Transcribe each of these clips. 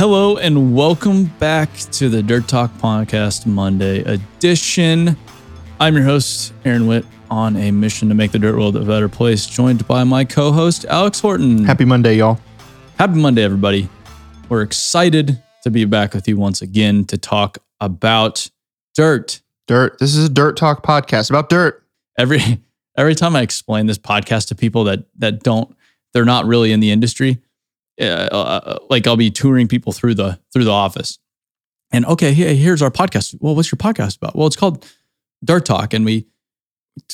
Hello and welcome back to the Dirt Talk Podcast Monday edition. I'm your host, Aaron Witt, on a mission to make the dirt world a better place, joined by my co host, Alex Horton. Happy Monday, y'all. Happy Monday, everybody. We're excited to be back with you once again to talk about dirt. Dirt. This is a Dirt Talk podcast about dirt. Every every time I explain this podcast to people that that don't they're not really in the industry, uh, uh, like I'll be touring people through the through the office, and okay, hey, here's our podcast. Well, what's your podcast about? Well, it's called Dirt Talk, and we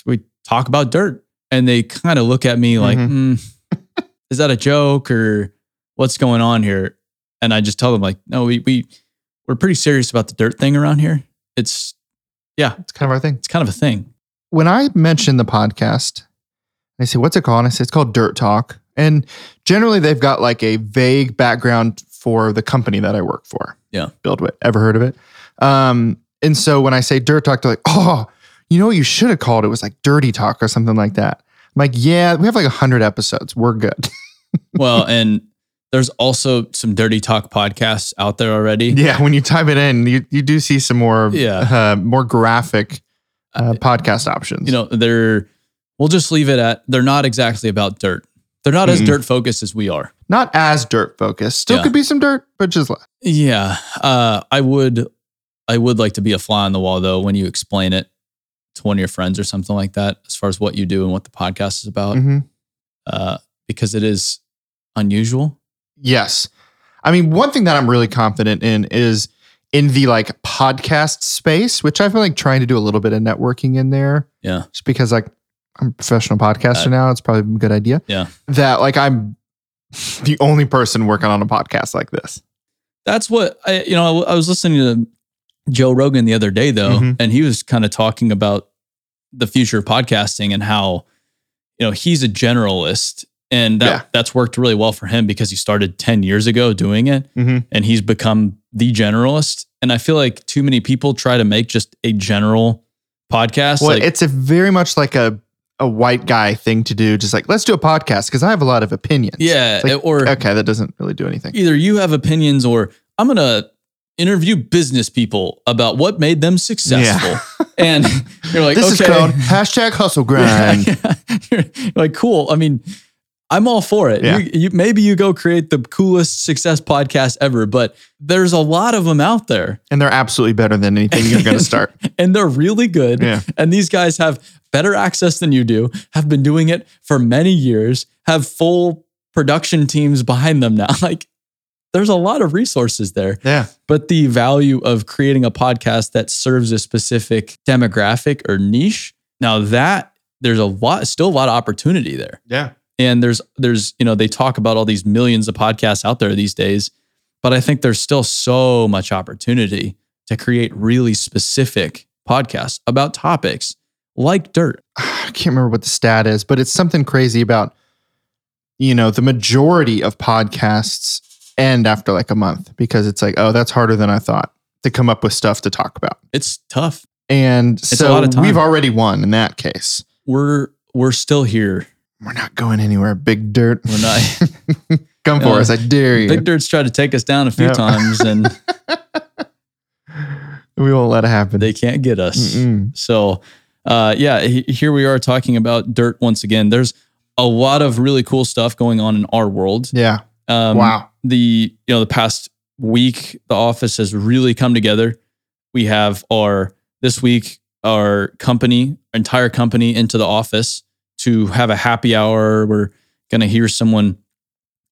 we talk about dirt, and they kind of look at me like, Mhm. mm, is that a joke or what's going on here? And I just tell them like, no, we we we're pretty serious about the dirt thing around here. It's yeah, It's kind of our thing. it's kind of a thing. When I mention the podcast, they say, What's it called? And I say, It's called Dirt Talk. And generally, they've got like a vague background for the company that I work for. Yeah. BuildWitt. Ever heard of it? Um, and so when I say Dirt Talk, they're like, Oh, you know what you should have called it was like Dirty Talk or something like that. I'm like, Yeah, we have like 100 episodes. We're good. Well, and there's also some dirty talk podcasts out there already. yeah. When you type it in, you, you do see some more, Yeah. uh, more graphic uh, podcast options. you know they're we'll just leave it at they're not exactly about dirt they're not as Mm-mm. dirt focused as we are not as dirt focused. Still Yeah. could be some dirt, but just less. yeah uh i would i would like to be a fly on the wall though when you explain it to one of your friends or something like that as far as what you do and what the podcast is about Mhm. uh because it is unusual Yes. I mean, one thing that I'm really confident in is in the like podcast space, which I've been like trying to do a little bit of networking in there. Yeah. Just because like I'm a professional podcaster Uh, now, it's probably a good idea. Yeah. That like I'm the only person working on a podcast like this. that's what i you know i was listening to joe rogan the other day though Mhm. and he was kind of talking about the future of podcasting and how you know he's a generalist and that, Yeah. that's worked really well for him because he started 10 years ago doing it Mhm. and he's become the generalist and i feel like too many people try to make just a general podcast Well, like it's a very much like a a white guy thing to do. Just like let's do a podcast because I have a lot of opinions. yeah like, or okay, that doesn't really do anything. either you have opinions or i'm going to interview business people about what made them successful and you're like this okay is called hashtag hustle grind. Yeah, You're like cool. I mean, I'm all for it. Yeah. You, you, maybe you go create the coolest success podcast ever, but there's a lot of them out there, and they're absolutely better than anything you're going to start. and they're really good. Yeah. And these guys have better access than you do. Have been doing it for many years. Have full production teams behind them now. Like, there's a lot of resources there. Yeah. But the value of creating a podcast that serves a specific demographic or niche, now that there's a lot, still a lot of opportunity there. Yeah. And there's, there's, you know, they talk about all these millions of podcasts out there these days, but I think there's still so much opportunity to create really specific podcasts about topics like dirt. I can't remember what the stat is, but it's something crazy about, you know, the majority of podcasts end after like a month because it's like, oh, that's harder than I thought to come up with stuff to talk about. It's tough. And a so lot of time. we've already won in that case. We're, we're still here. We're not going anywhere, big dirt. We're not. Come for Uh, us. I dare you. Big Dirt's tried to take us down a few times and we won't let it happen. they can't get us. Mm-mm. So uh, yeah, he- here we are talking about dirt once again. There's a lot of really cool stuff going on in our world. Yeah. Um, wow. the you know the past week the office has really come together we have our this week our company our entire company into the office to have a happy hour. We're going to hear someone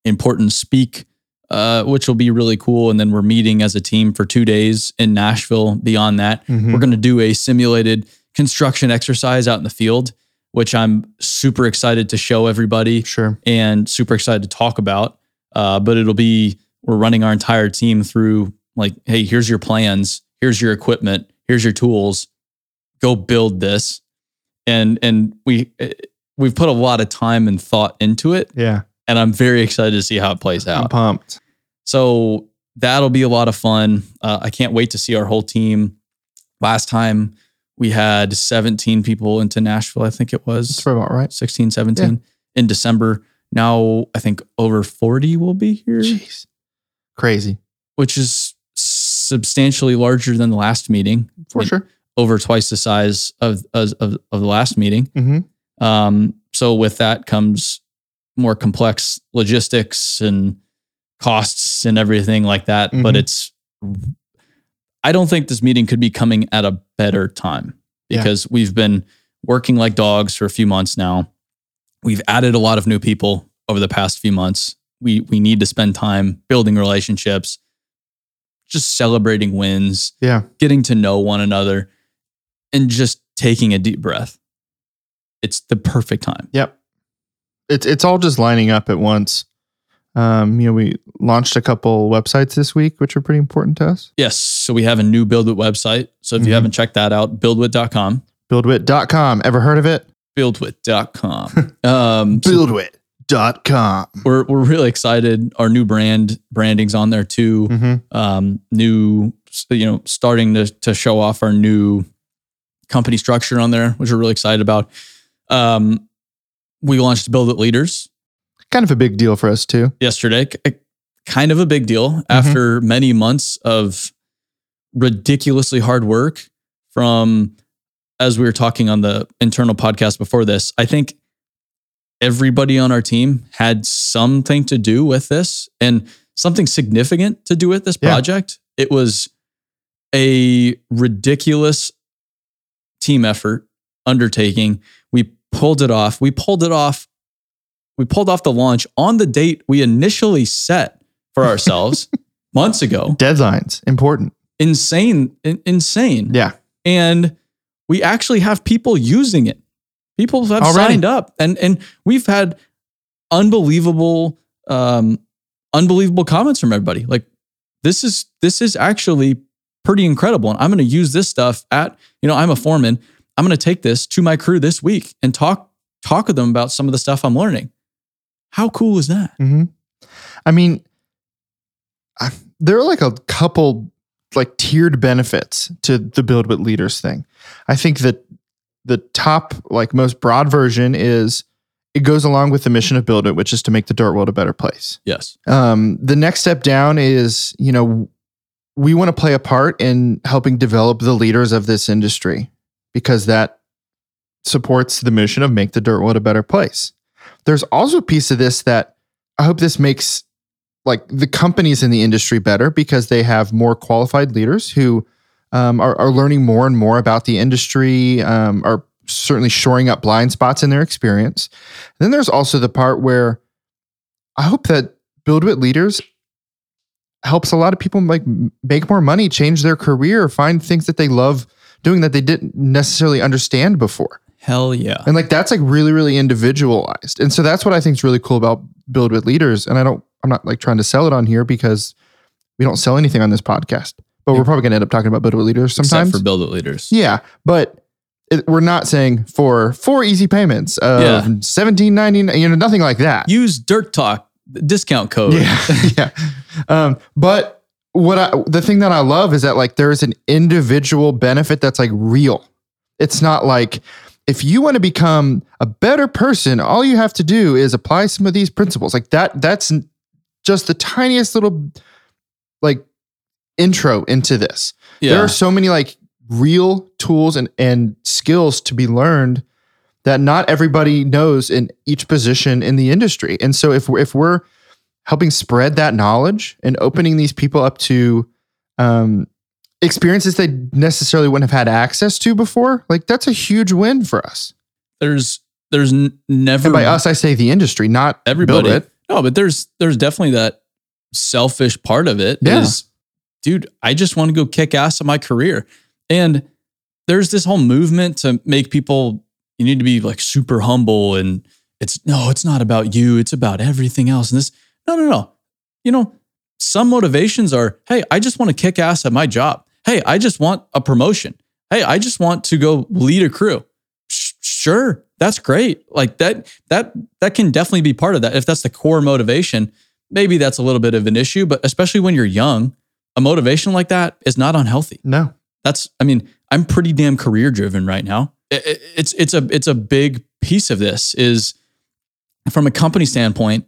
important speak uh, which will be really cool. And then we're meeting as a team for two days in nashville beyond that. Mhm. we're going to do a simulated construction exercise out in the field which i'm super excited to show everybody Sure. and super excited to talk about. Uh, but it'll be we're running our entire team through like, hey, here's your plans, here's your equipment, here's your tools, go build this, and and we eh, we've put a lot of time and thought into it, Yeah. and I'm very excited to see how it plays I'm out. pumped. So that'll be a lot of fun. Uh, I can't wait to see our whole team. Last time we had 17 people into Nashville, I think it was. That's about right. 16, 17 in December. Now I think over 40 will be here, Jeez. Crazy. which is substantially larger than the last meeting, For sure. over twice the size of, of, of of the last meeting. Mm-hmm. Um, so with that comes more complex logistics and costs and everything like that. But Mhm. it's, I don't think this meeting could be coming at a better time Yeah. because we've been working like dogs for a few months now. We've added a lot of new people over the past few months. We we need to spend time building relationships, just celebrating wins, Yeah. getting to know one another, and just taking a deep breath. It's the perfect time. Yep. It's it's all just lining up at once. Um, you know, we launched a couple websites this week, which are pretty important to us. Yes. So we have a new BuildWitt website. So if you Mhm. haven't checked that out, buildwitt.com. Buildwitt.com. Ever heard of it? Buildwitt.com. um, so Buildwitt.com. we're, we're really excited. Our new brand branding's on there too. Mm-hmm. Um, new, you know, starting to, to show off our new company structure on there, which we're really excited about. Um, we launched BuildWitt Leaders Kind of a big deal for us too. yesterday. Kind of a big deal Mm-hmm. after many months of ridiculously hard work from, as we were talking on the internal podcast before this, I think everybody on our team had something to do with this and something significant to do with this Yeah. project. It was a ridiculous team effort undertaking. We pulled it off. We pulled it off. We pulled off the launch on the date we initially set for ourselves months ago. Deadlines important. Insane, in- insane. Yeah. And we actually have people using it. People have Already. signed up, and and we've had unbelievable, um, unbelievable comments from everybody. Like this is this is actually pretty incredible, and I'm going to use this stuff at you know I'm a foreman. I'm going to take this to my crew this week and talk talk with them about some of the stuff I'm learning. How cool is that? Mm-hmm. I mean, I, there are like a couple like tiered benefits to the BuildWitt leaders thing. I think that the top, like most broad version is it goes along with the mission of BuildWitt, which is to make the dirt world a better place. Yes. Um, the next step down is, you know, we want to play a part in helping develop the leaders of this industry because that supports the mission of make the dirt world a better place. There's also a piece of this that I hope this makes like the companies in the industry better because they have more qualified leaders who um, are, are learning more and more about the industry, um, are certainly shoring up blind spots in their experience. then there's also the part where I hope that BuildWitt leaders helps a lot of people like make more money, change their career, find things that they love doing that they didn't necessarily understand before. Hell yeah. And like that's like really, really individualized. And so that's what I think is really cool about BuildWitt Leaders. And I don't, I'm not like trying to sell it on here because we don't sell anything on this podcast. But we're probably going to end up talking about BuildWitt Leaders sometimes. Except for BuildWitt leaders. yeah, but it, we're not saying for four easy payments of Yeah. seventeen ninety nine. You know, nothing like that. Use Dirt Talk discount code. Yeah, yeah. Um, but what I the thing that I love is that like there is an individual benefit that's like real. It's not like if you want to become a better person, all you have to do is apply some of these principles. Like that. That's just the tiniest little like intro into this. Yeah. There are so many like real tools and, and skills to be learned that not everybody knows in each position in the industry. And so if we're, if we're helping spread that knowledge and opening these people up to um, experiences they necessarily wouldn't have had access to before, like that's a huge win for us. There's there's n- never And by us, I say the industry, not everybody. No, but there's there's definitely that selfish part of it. Yeah. Is, dude, I just want to go kick ass at my career. And there's this whole movement to make people you need to be like super humble and it's no, it's not about you, it's about everything else. And this, no, no, no. You know, some motivations are, hey, I just want to kick ass at my job. Hey, I just want a promotion. Hey, I just want to go lead a crew. Sure, that's great. Like that, that, that can definitely be part of that. If that's the core motivation, maybe that's a little bit of an issue. But especially when you're young, a motivation like that is not unhealthy. No. That's, I mean, I'm pretty damn career driven right now. It- it- It's it's a it's a big piece of this is from a company standpoint.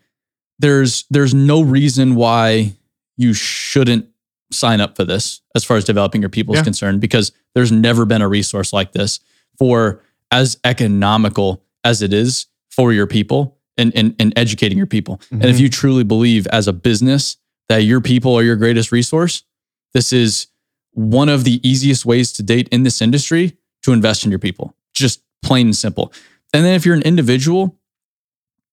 There's there's no reason why you shouldn't sign up for this as far as developing your people is concerned because there's never been a resource like this for as economical as it is for your people and and, and educating your people. And if Mhm. you truly believe as a business that your people are your greatest resource, this is one of the easiest ways to date in this industry to invest in your people. Just plain and simple. And then if you're an individual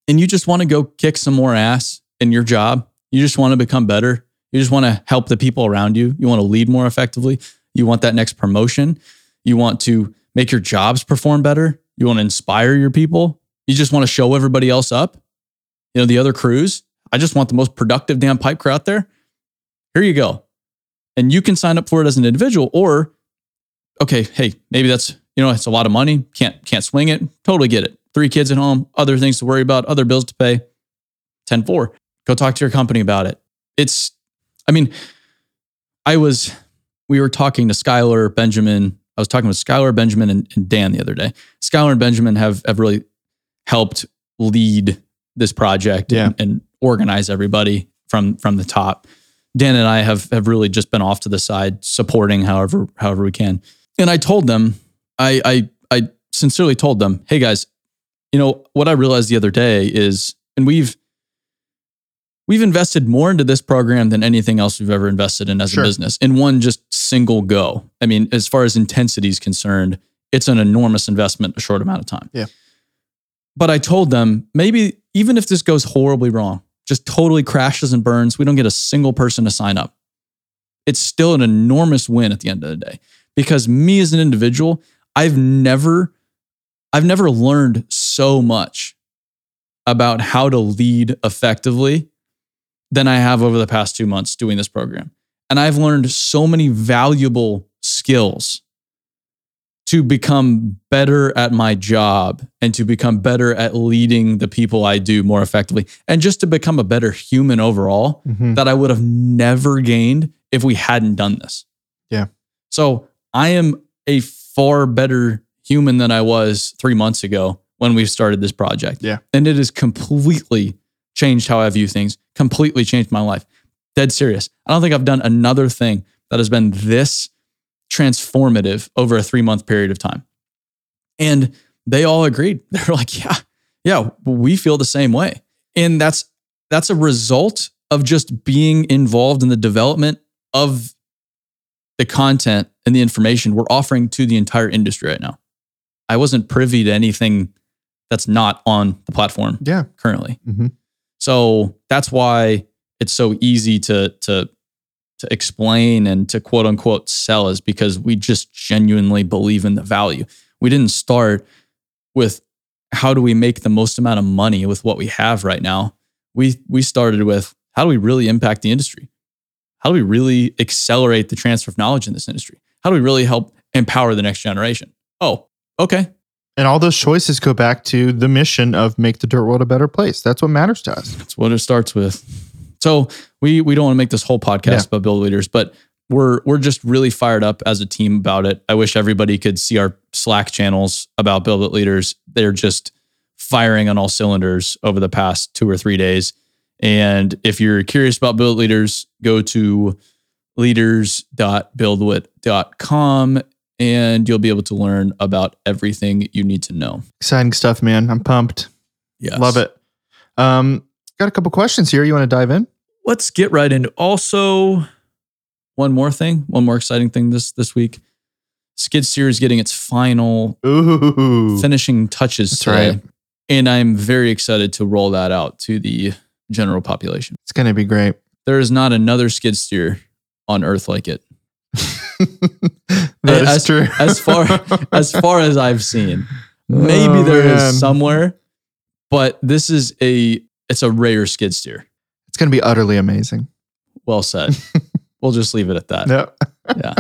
and you just want to go kick some more ass in your job, you just want to become better, you just want to help the people around you, you want to lead more effectively, you want that next promotion, you want to make your jobs perform better, you want to inspire your people, you just want to show everybody else up, you know, the other crews. I just want the most productive damn pipe crew out there. Here you go. And you can sign up for it as an individual or okay, hey, maybe that's, you know, it's a lot of money, can't can't swing it. Totally get it. Three kids at home, other things to worry about, other bills to pay. 10-4. Go talk to your company about it. It's I mean, I was we were talking to Skylar, Benjamin. I was talking with Skylar, Benjamin, and, and Dan the other day. Skylar and Benjamin have have really helped lead this project Yeah. and, and organize everybody from from the top. Dan and I have have really just been off to the side, supporting however however we can. And I told them, I I I sincerely told them, hey guys, you know what I realized the other day is, and we've we've invested more into this program than anything else we've ever invested in as Sure. a business in one just single go. I mean, as far as intensity is concerned, it's an enormous investment in a short amount of time. Yeah. But I told them maybe even if this goes horribly wrong, just totally crashes and burns, we don't get a single person to sign up. It's still an enormous win at the end of the day because me as an individual, I've never I've never learned so much about how to lead effectively than I have over the past 2 months doing this program. And I've learned so many valuable skills to become better at my job and to become better at leading the people I do more effectively and just to become a better human overall Mhm. that I would have never gained if we hadn't done this. Yeah. So I am a far better human than I was three months ago when we started this project. Yeah. And it has completely changed how I view things, completely changed my life. Dead serious. I don't think I've done another thing that has been this transformative over a three month period of time. And they all agreed. They're like, yeah, yeah, we feel the same way. And that's that's a result of just being involved in the development of the content and the information we're offering to the entire industry right now. I wasn't privy to anything that's not on the platform Yeah. currently. Mhm. So that's why it's so easy to to to explain and to quote unquote sell is because we just genuinely believe in the value. We didn't start with how do we make the most amount of money with what we have right now. We we started with how do we really impact the industry? How do we really accelerate the transfer of knowledge in this industry? How do we really help empower the next generation? Oh, okay. And all those choices go back to the mission of make the dirt world a better place. That's what matters to us. That's what it starts with. So we we don't want to make this whole podcast Yeah. about build leaders, but we're we're just really fired up as a team about it. I wish everybody could see our Slack channels about BuildWitt leaders. They're just firing on all cylinders over the past two or three days. And if you're curious about build leaders, go to leaders.buildwitt.com and you'll be able to learn about everything you need to know. Exciting stuff, man. I'm pumped. Yes. Love it. Um, got a couple questions here. You want to dive in? Let's get right into also one more thing, one more exciting thing this this week. Skid Steer is getting its final Ooh. finishing touches That's today. right. And I'm very excited to roll that out to the general population. It's going to be great. There is not another skid steer on earth like it. That is as, true. as far as far as I've seen. Maybe Oh, there is man. somewhere, but this is a it's a rare skid steer. It's going to be utterly amazing. Well said. we'll just leave it at that. No. Yeah.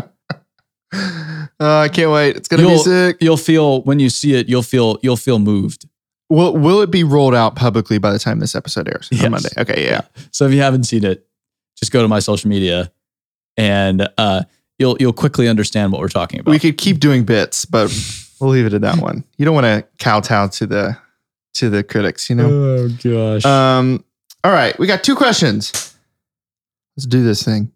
Uh, I can't wait. It's going to be You'll- sick. You'll feel when you see it, you'll feel you'll feel moved. Will, will it be rolled out publicly by the time this episode airs Yes. on Monday? Okay, yeah. So if you haven't seen it, just go to my social media and uh, you'll you'll quickly understand what we're talking about. We could keep doing bits, but we'll leave it at that one. You don't want to kowtow to the to the critics, you know. oh gosh. Um, all right, we got two questions. Let's do this thing.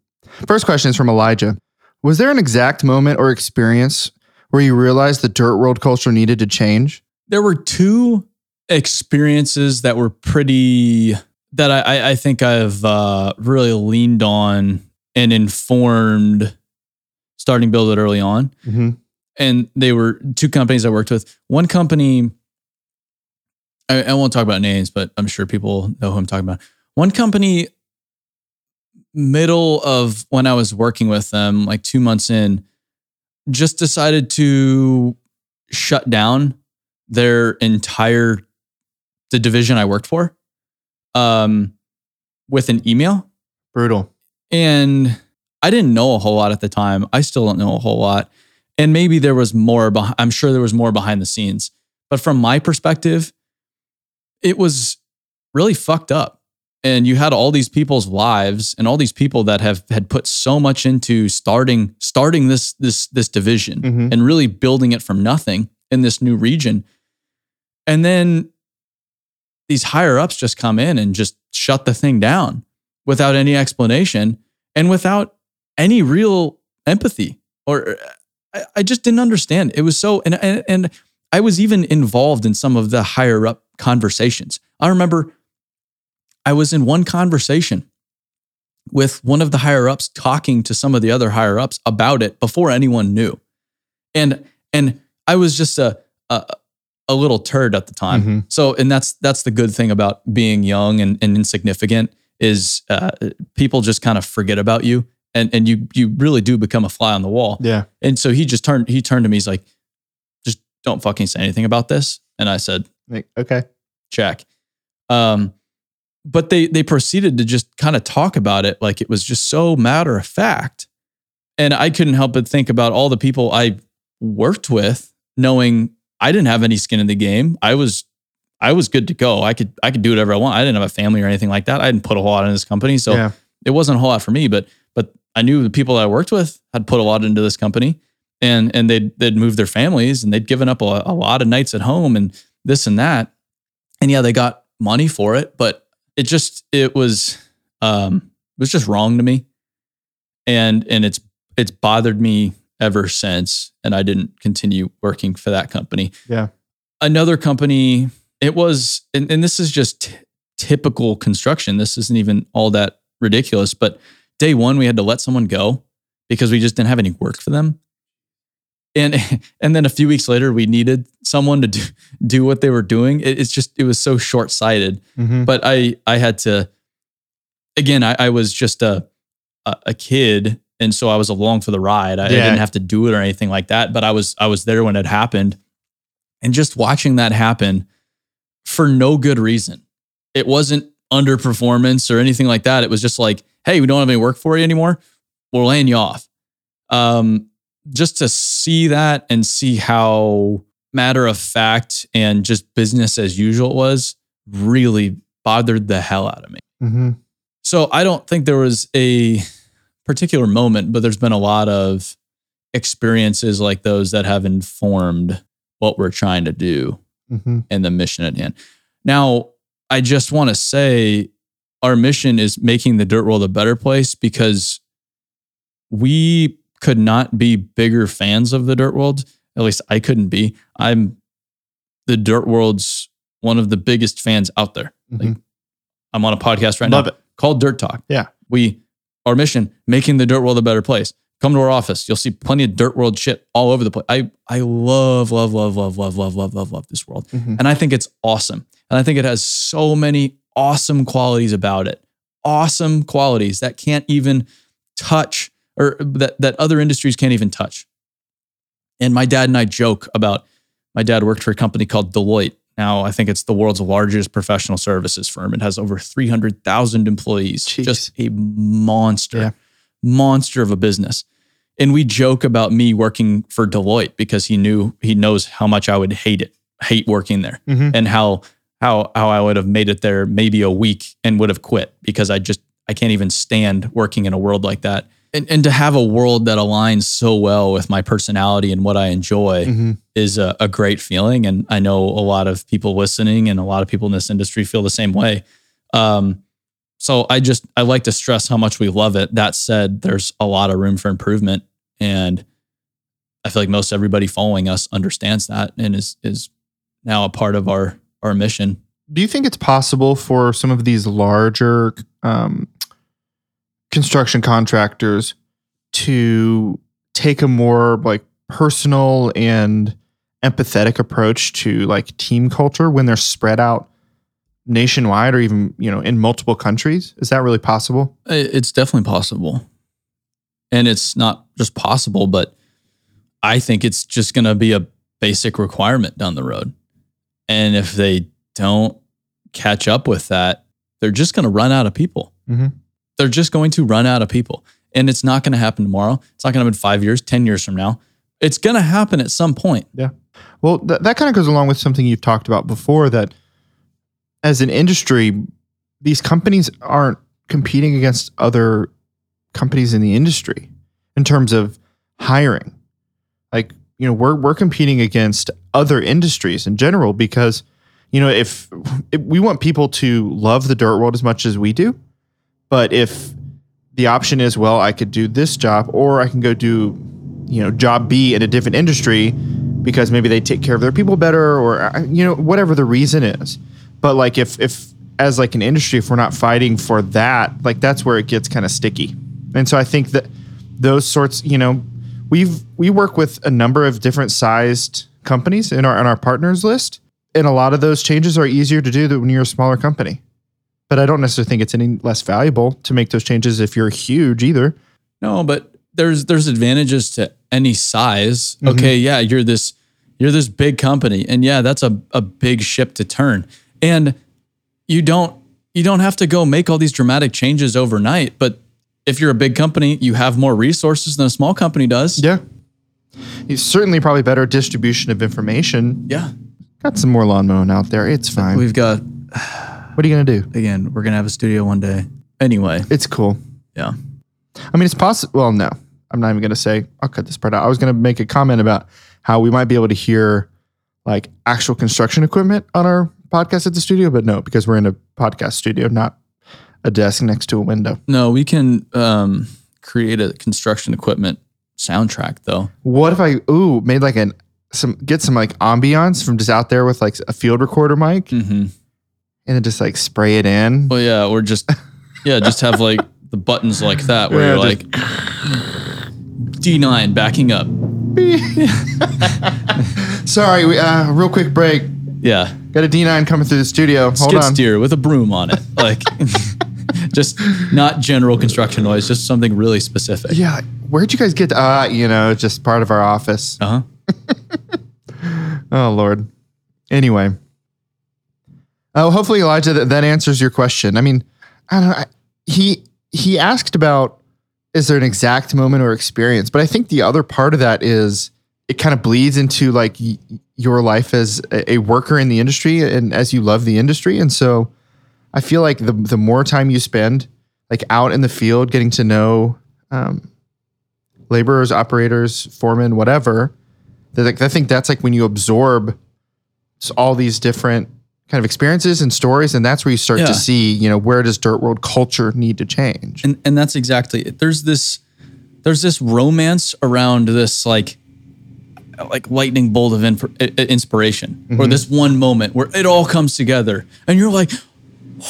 First question is from Elijah. Was there an exact moment or experience where you realized the dirt world culture needed to change? there were two experiences that were pretty that I, I- I think I've uh, really leaned on and informed starting BuildWitt early on. Mm-hmm. And they were two companies I worked with. One company, I, I won't talk about names, but I'm sure people know who I'm talking about. One company, middle of when I was working with them, like two months in, just decided to shut down their entire the division I worked for um with an email Brutal. and I didn't know a whole lot at the time. I still don't know a whole lot. And maybe there was more behind, I'm sure there was more behind the scenes. But from my perspective, it was really fucked up. And you had all these people's lives and all these people that have had put so much into starting starting this this this division Mhm. and really building it from nothing in this new region. And then these higher ups just come in and just shut the thing down without any explanation and without any real empathy or I, I just didn't understand. It was so and, and and I was even involved in some of the higher up conversations. I remember I was in one conversation with one of the higher ups talking to some of the other higher ups about it before anyone knew. And and I was just a a, a little turd at the time. Mhm. So and that's that's the good thing about being young and, and insignificant is uh, people just kind of forget about you and and you you really do become a fly on the wall. Yeah. And so he just turned he turned to me he's like just don't fucking say anything about this and I said Like, okay. check. Um, but they they proceeded to just kind of talk about it like it was just so matter of fact, and I couldn't help but think about all the people I worked with, knowing I didn't have any skin in the game. I was I was good to go. I could I could do whatever I want. I didn't have a family or anything like that. I didn't put a whole lot in this company, so yeah. it wasn't a whole lot for me, but but I knew the people that I worked with had put a lot into this company, and and they'd they'd moved their families and they'd given up a, a lot of nights at home and this and that, and yeah, they got money for it, but it just it was um it was just wrong to me, and and it's it's bothered me ever since, and I didn't continue working for that company. Yeah. another company. It was, and, and this is just t- typical construction. This isn't even all that ridiculous, but day one we had to let someone go because we just didn't have any work for them. And and then a few weeks later we needed someone to do, do what they were doing. It, it's just it was so short sighted. Mhm. But I I had to again I, I was just a, a a kid and so I was along for the ride. I, I didn't have to do it or anything like that. But I was I was there when it happened, and just watching that happen for no good reason. It wasn't underperformance or anything like that. It was just like, hey, we don't have any work for you anymore. We're laying you off. Um, just to see that and see how matter of fact and just business as usual it was really bothered the hell out of me. Mhm. So I don't think there was a particular moment, but there's been a lot of experiences like those that have informed what we're trying to do Mhm. and the mission at hand. Now, I just want to say our mission is making the dirt world a better place because we could not be bigger fans of the dirt world. At least I couldn't be. I'm the dirt world's one of the biggest fans out there. Like, Mhm. I'm on a podcast right Love now it. called Dirt Talk. Yeah. We our mission, making the dirt world a better place. Come to our office. You'll see plenty of dirt world shit all over the place. I I love, love, love, love, love, love, love, love, love this world. Mhm. And I think it's awesome. And I think it has so many awesome qualities about it. Awesome qualities that can't even touch or that, that other industries can't even touch. And my dad and I joke about my dad worked for a company called Deloitte. Now I think it's the world's largest professional services firm. It has over 300,000 employees. Jeez. Just a monster, Yeah. monster of a business. And we joke about me working for Deloitte because he knew he knows how much I would hate it, hate working there Mhm. and how how how I would have made it there maybe a week and would have quit because I just I can't even stand working in a world like that. And and to have a world that aligns so well with my personality and what I enjoy Mhm. is a, a great feeling. And I know a lot of people listening and a lot of people in this industry feel the same way. Um, so I just I like to stress how much we love it. That said, there's a lot of room for improvement, and I feel like most everybody following us understands that and is is now a part of our our mission. Do you think it's possible for some of these larger um, construction contractors to take a more like personal and empathetic approach to like team culture when they're spread out nationwide or even you know in multiple countries? Is that really possible? It's definitely possible. And it's not just possible, but I think it's just going to be a basic requirement down the road. And if they don't catch up with that, they're just going to run out of people. Mhm. They're just going to run out of people. And it's not going to happen tomorrow. It's not going to happen five years, 10 years from now. It's going to happen at some point. Yeah. Well, th- that kind of goes along with something you've talked about before that as an industry, these companies aren't competing against other companies in the industry in terms of hiring. Like, you know, we're we're competing against other industries in general because, you know, if, if we want people to love the dirt world as much as we do, but if the option is, well, I could do this job or I can go do, you know, job B in a different industry because maybe they take care of their people better or uh, you know whatever the reason is. But like if if as like an industry if we're not fighting for that like that's where it gets kind of sticky. And so i think that those sorts you know we've we work with a number of different sized companies in our in our partners list and a lot of those changes are easier to do than when you're a smaller company but i don't necessarily think it's any less valuable to make those changes if you're huge either No, but there's there's advantages to any size. Mhm. Okay, yeah, you're this you're this big company, and yeah, that's a, a big ship to turn. And you don't you don't have to go make all these dramatic changes overnight. But if you're a big company, you have more resources than a small company does. yeah it's certainly probably better distribution of information Yeah. Got some more lawn mowing out there. It's fine. We've got what are you gonna do? again, we're gonna have a studio one day. Anyway, It's cool. yeah. I mean, it's possible. Well, no, I'm not even gonna say. I'll cut this part out. I was gonna make a comment about how we might be able to hear like actual construction equipment on our podcast at the studio, but no, because we're in a podcast studio, not a desk next to a window. No, we can um, create a construction equipment soundtrack though. What if I ooh made like an some get some like ambiance from just out there with like a field recorder mic Mm-hmm. and then just like spray it in? Well, yeah, or just yeah, just have like the buttons like that where Yeah, you're like D9 backing up. Sorry, we, uh, real quick break. Yeah, Got a D9 coming through the studio. Hold skid on. steer with a broom on it, like just not general construction noise, just something really specific. Yeah, where'd you guys get? Uh, you know, just part of our office. Uh huh. Oh Lord. Anyway. Oh, hopefully Elijah, that, that answers your question. I mean, I don't know. I, he he asked about is there an exact moment or experience, but I think the other part of that is it kind of bleeds into like y- your life as a, a worker in the industry and as you love the industry, and so I feel like the the more time you spend like out in the field, getting to know um, laborers, operators, foremen, whatever. that, Like I think that's like when you absorb all these different kind of experiences and stories, and that's where you start Yeah. to see, you know, where does dirt world culture need to change? And and that's exactly it. There's this there's this romance around this like like lightning bolt of inf- inspiration or this one moment where it all comes together and you're like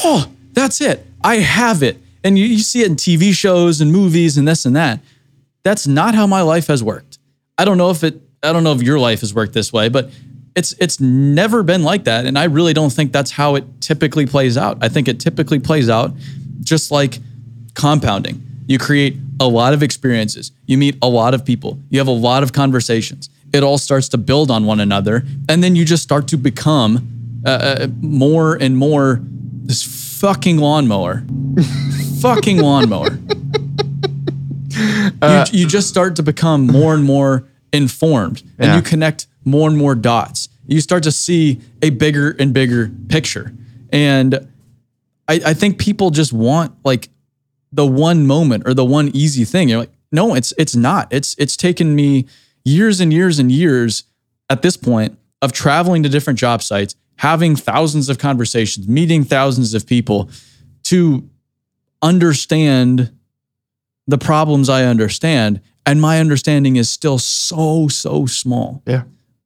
oh that's it. I have it. And you, you see it in tv shows and movies and this and that. That's not how my life has worked. I don't know if it i don't know if your life has worked this way but it's it's never been like that. And i really don't think that's how it typically plays out. I think it typically plays out just like compounding. You create a lot of experiences. You meet a lot of people. You have a lot of conversations. It all starts to build on one another. And then you just start to become uh, uh, more and more this fucking lawnmower fucking lawnmower you, uh, you just start to become more and more informed and Yeah. you connect more and more dots. You start to see a bigger and bigger picture. And I, I think people just want like the one moment or the one easy thing. You're like, no, it's it's not. It's it's taken me years and years and years at this point of traveling to different job sites, having thousands of conversations, meeting thousands of people to understand the problems I understand. And my understanding is still so, so small. Yeah.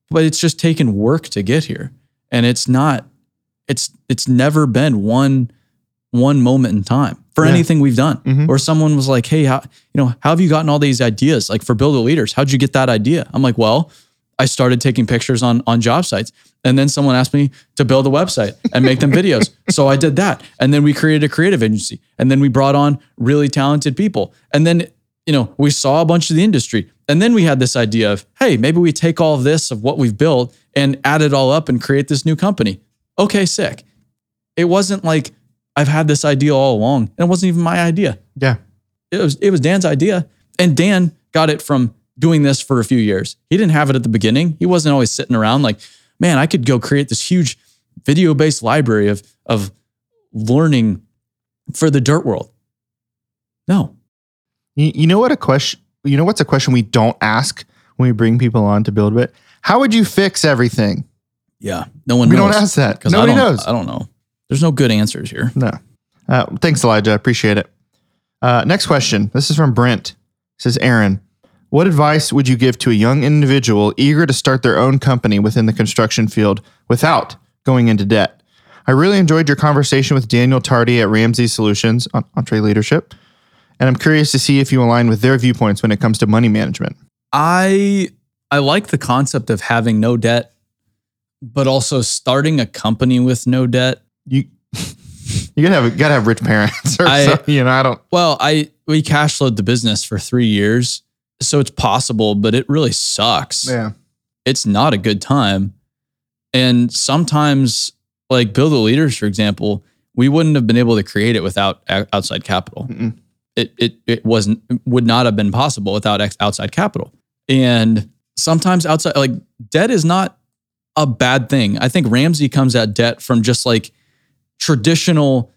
But it's just taken work to get here. And it's not, it's it's never been one one moment in time for Yeah. anything we've done. Mhm. Or someone was like, hey, how, you know, how have you gotten all these ideas? Like for builder Leaders, how'd you get that idea? I'm like, well, I started taking pictures on on job sites. And then someone asked me to build a website and make them videos. so I did that. And then we created a creative agency. And then we brought on really talented people. And then, you know, we saw a bunch of the industry. And then we had this idea of, hey, maybe we take all of this of what we've built and add it all up and create this new company. Okay, sick. It wasn't like I've had this idea all along. And it wasn't even my idea Yeah. it was it was Dan's idea, and Dan got it from doing this for a few years. He didn't have it at the beginning. He wasn't always sitting around like, man, I could go create this huge video based library of of learning for the dirt world. No, You, know what a question? You know what's a question we don't ask when we bring people on to BuildWitt? How would you fix everything? yeah, no one. We knows. don't ask that. 'Cause Nobody I don't, knows. I don't know. There's no good answers here. No. Uh, thanks, Elijah. I appreciate it. Uh, next question. This is from Brent. It says, Aaron, what advice would you give to a young individual eager to start their own company within the construction field without going into debt? I really enjoyed your conversation with Daniel Tardy at Ramsey Solutions on EntreLeadership, and I'm curious to see if you align with their viewpoints when it comes to money management. I I like the concept of having no debt, but also starting a company with no debt. You you gotta have gotta have rich parents, or I- something, you know. I don't. Well, I we cash flowed the business for three years, so it's possible, but it really sucks. Yeah. It's not a good time, and sometimes, like Build the Leaders, for example, we wouldn't have been able to create it without outside capital. Mm-mm. It it it wasn't would not have been possible without outside capital, and sometimes outside like debt is not a bad thing. I think Ramsey comes at debt from just like traditional,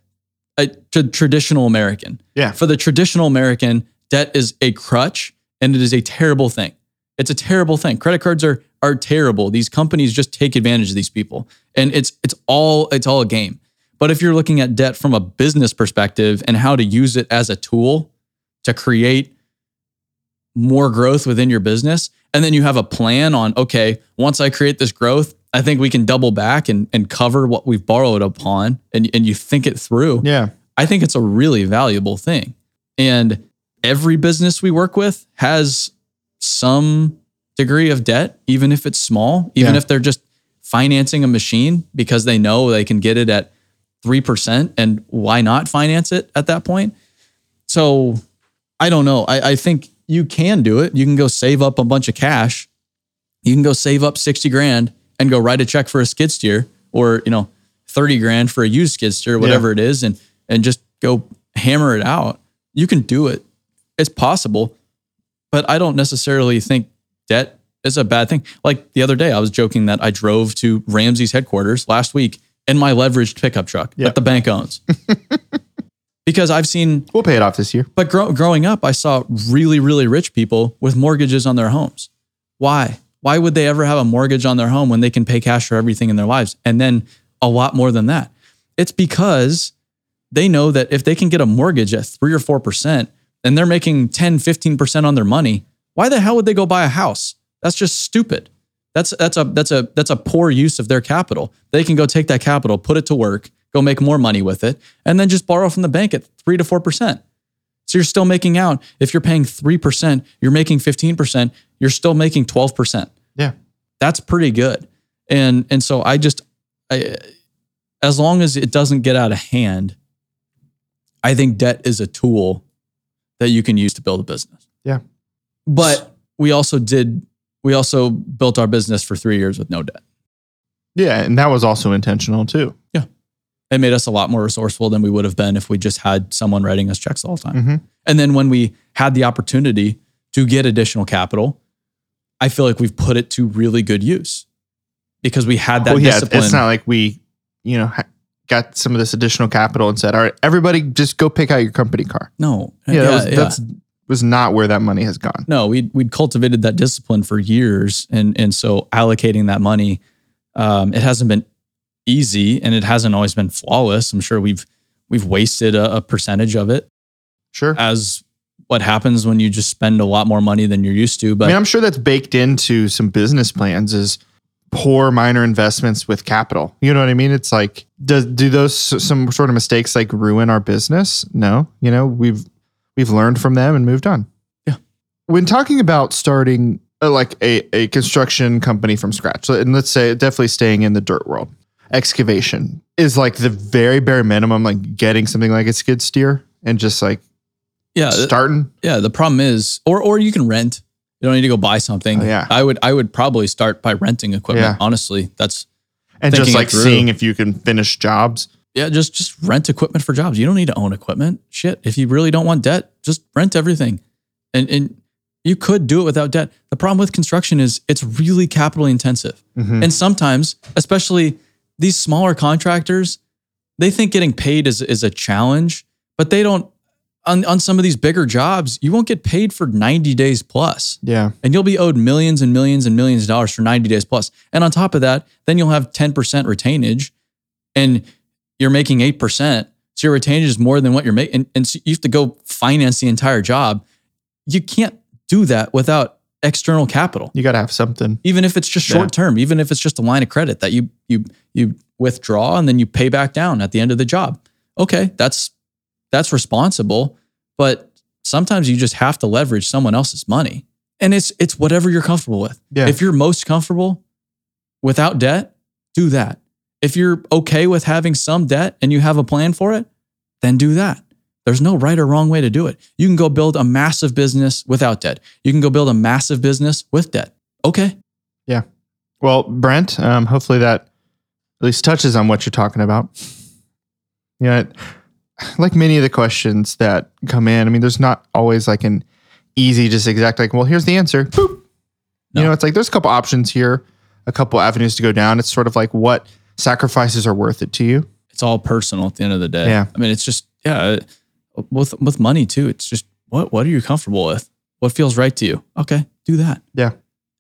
uh, a t- traditional American Yeah. for the traditional American, debt is a crutch and it is a terrible thing. It's a terrible thing. Credit cards are are terrible. These companies just take advantage of these people. And it's it's all it's all a game. But if you're looking at debt from a business perspective and how to use it as a tool to create more growth within your business, and then you have a plan on, okay, once I create this growth, I think we can double back and, and cover what we've borrowed upon and, and you think it through. Yeah. I think it's a really valuable thing. And every business we work with has some degree of debt, even if it's small, even Yeah. if they're just financing a machine because they know they can get it at 3%. And why not finance it at that point? So I don't know. I, I think you can do it. You can go save up a bunch of cash. You can go save up 60 grand and go write a check for a skid steer or, you know, 30 grand for a used skid steer, whatever it is, and and just go hammer it out. You can do it. It's possible. But I don't necessarily think debt is a bad thing. Like the other day, I was joking that I drove to Ramsey's headquarters last week in my leveraged pickup truck Yeah. that the bank owns. because I've seen We'll pay it off this year. but grow, growing up, I saw really, really rich people with mortgages on their homes. Why? Why would they ever have a mortgage on their home when they can pay cash for everything in their lives? And then a lot more than that. It's because they know that if they can get a mortgage at three or 4%, and they're making 10, 15% on their money, why the hell would they go buy a house? That's just stupid. That's that's a that's a that's a poor use of their capital. They can go take that capital, put it to work, go make more money with it, and then just borrow from the bank at three to four percent. So you're still making out. If you're paying three percent, you're making fifteen percent. You're still making twelve percent. Yeah. that's pretty good. And and so I just, I, as long as it doesn't get out of hand, I think debt is a tool that you can use to build a business. Yeah. But we also did. We also built our business for three years with no debt. Yeah. And that was also intentional too. Yeah. It made us a lot more resourceful than we would have been if we just had someone writing us checks all the time. Mhm. And then when we had the opportunity to get additional capital, I feel like we've put it to really good use because we had that well, yeah, discipline. it's not like we, you know, got some of this additional capital and said, all right, everybody just go pick out your company car. no, Yeah, that was, that's was not where that money has gone. no, we'd we'd cultivated that discipline for years, and and so allocating that money, um, it hasn't been easy, and it hasn't always been flawless. I'm sure we've we've wasted a, a percentage of it, Sure. as what happens when you just spend a lot more money than you're used to. But I mean, I'm sure that's baked into some business plans is poor minor investments with capital. You know what I mean? It's like, does do those some sort of mistakes like ruin our business? No, you know, we've we've learned from them and moved on. Yeah. When talking about starting uh, like a, a construction company from scratch, and let's say definitely staying in the dirt world, excavation is like the very bare minimum, like getting something like a skid steer and just like yeah, starting. Yeah, the problem is, or or you can rent. You don't need to go buy something. Oh, yeah. I would I would probably start by renting equipment. Yeah. Honestly, that's And just like seeing if you can finish jobs. yeah. Just just rent equipment for jobs. You don't need to own equipment. Shit, if you really don't want debt, just rent everything, and and you could do it without debt. The problem with construction is it's really capital intensive, Mhm. and sometimes, especially these smaller contractors, they think getting paid is is a challenge, but they don't. On, on some of these bigger jobs, you won't get paid for 90 days plus. Yeah. and you'll be owed millions and millions and millions of dollars for 90 days plus. And on top of that, then you'll have 10% retainage and you're making 8%. So your retainage is more than what you're making. And, and so you have to go finance the entire job. You can't do that without external capital, You got to have something. even if it's just short term, even if it's just a line of credit that you you you withdraw and then you pay back down at the end of the job. Okay, that's that's responsible, but sometimes you just have to leverage someone else's money. And it's it's whatever you're comfortable with. Yeah. If you're most comfortable without debt, do that. If you're okay with having some debt and you have a plan for it, then do that. There's no right or wrong way to do it. You can go build a massive business without debt. You can go build a massive business with debt. Okay. Yeah. Well, Brent, um, hopefully that at least touches on what you're talking about. Yeah, like many of the questions that come in, I mean, there's not always like an easy, just exact like, well, here's the answer. Boop. No. You know, it's like there's a couple options here, a couple avenues to go down. It's sort of like what sacrifices are worth it to you. It's all personal at the end of the day. Yeah. I mean, it's just, yeah, uh, with, with money too, it's just what, what are you comfortable with? What feels right to you? Okay, do that. Yeah.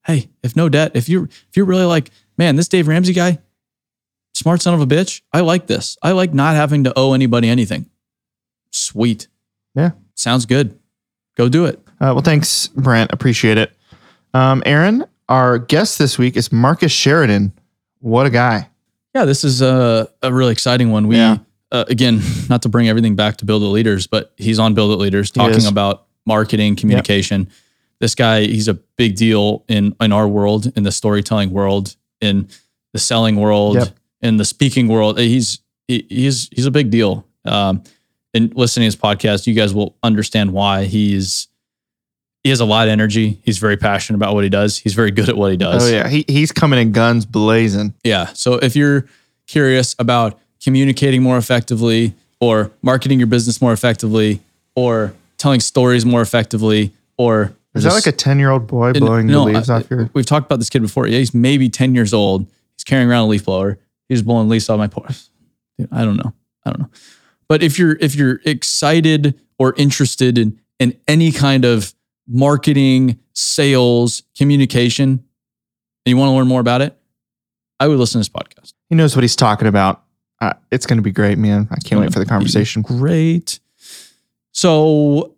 Hey, if no debt, if you're, if you're really like, man, this Dave Ramsey guy, smart son of a bitch, I like this. I like not having to owe anybody anything. Sweet. Yeah. Sounds good. Go do it. Uh, well, thanks, Brent. Appreciate it. Um, Aaron, our guest this week is Marcus Sheridan. What a guy. Yeah, this is a, a really exciting one. We Yeah. uh, again, not to bring everything back to BuildWitt Leaders, but he's on BuildWitt Leaders talking about marketing, communication. This guy, he's a big deal in in our world, in the storytelling world, in the selling world, Yep. In the speaking world. He's he, he's he's a big deal. Um, and listening to his podcast, you guys will understand why he's he has a lot of energy. He's very passionate about what he does. He's very good at what he does. Oh, yeah. He, he's coming in guns blazing. Yeah. So if you're curious about communicating more effectively or marketing your business more effectively or telling stories more effectively or Is that like a 10 year old boy blowing the leaves I- off your. We've talked about this kid before. Yeah, he's maybe 10 years old. He's carrying around a leaf blower. He's blowing leaves off my porch. Dude, I don't know. I don't know. But if you're if you're excited or interested in in any kind of marketing, sales, communication, and you want to learn more about it, I would listen to this podcast. He knows what he's talking about. Uh, it's going to be great, man. I can't wait for the conversation. Great. So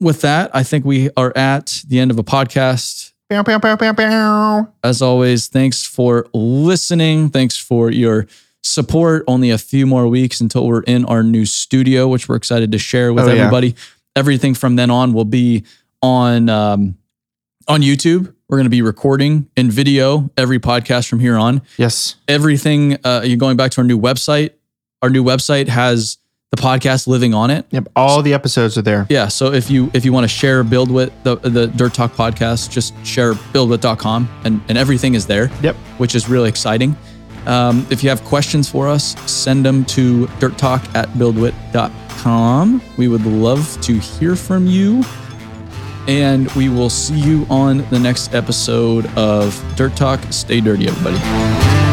with that, I think we are at the end of a podcast. Bow, bow, bow, bow, bow. As always, thanks for listening. Thanks for your support. Only a few more weeks until we're in our new studio, which we're excited to share with Oh, yeah. everybody. Everything from then on will be on um, on YouTube. We're going to be recording in video every podcast from here on. Yes. Everything. Uh, you're going back to our new website. Our new website has the podcast living on it. Yep. All the episodes are there. Yeah. So if you if you want to share BuildWitt the the Dirt Talk podcast, just share buildwitt.com and, and everything is there. Yep. Which is really exciting. Um, if you have questions for us, send them to dirttalk at buildwitt.com. We would love to hear from you. And we will see you on the next episode of Dirt Talk. Stay dirty, everybody.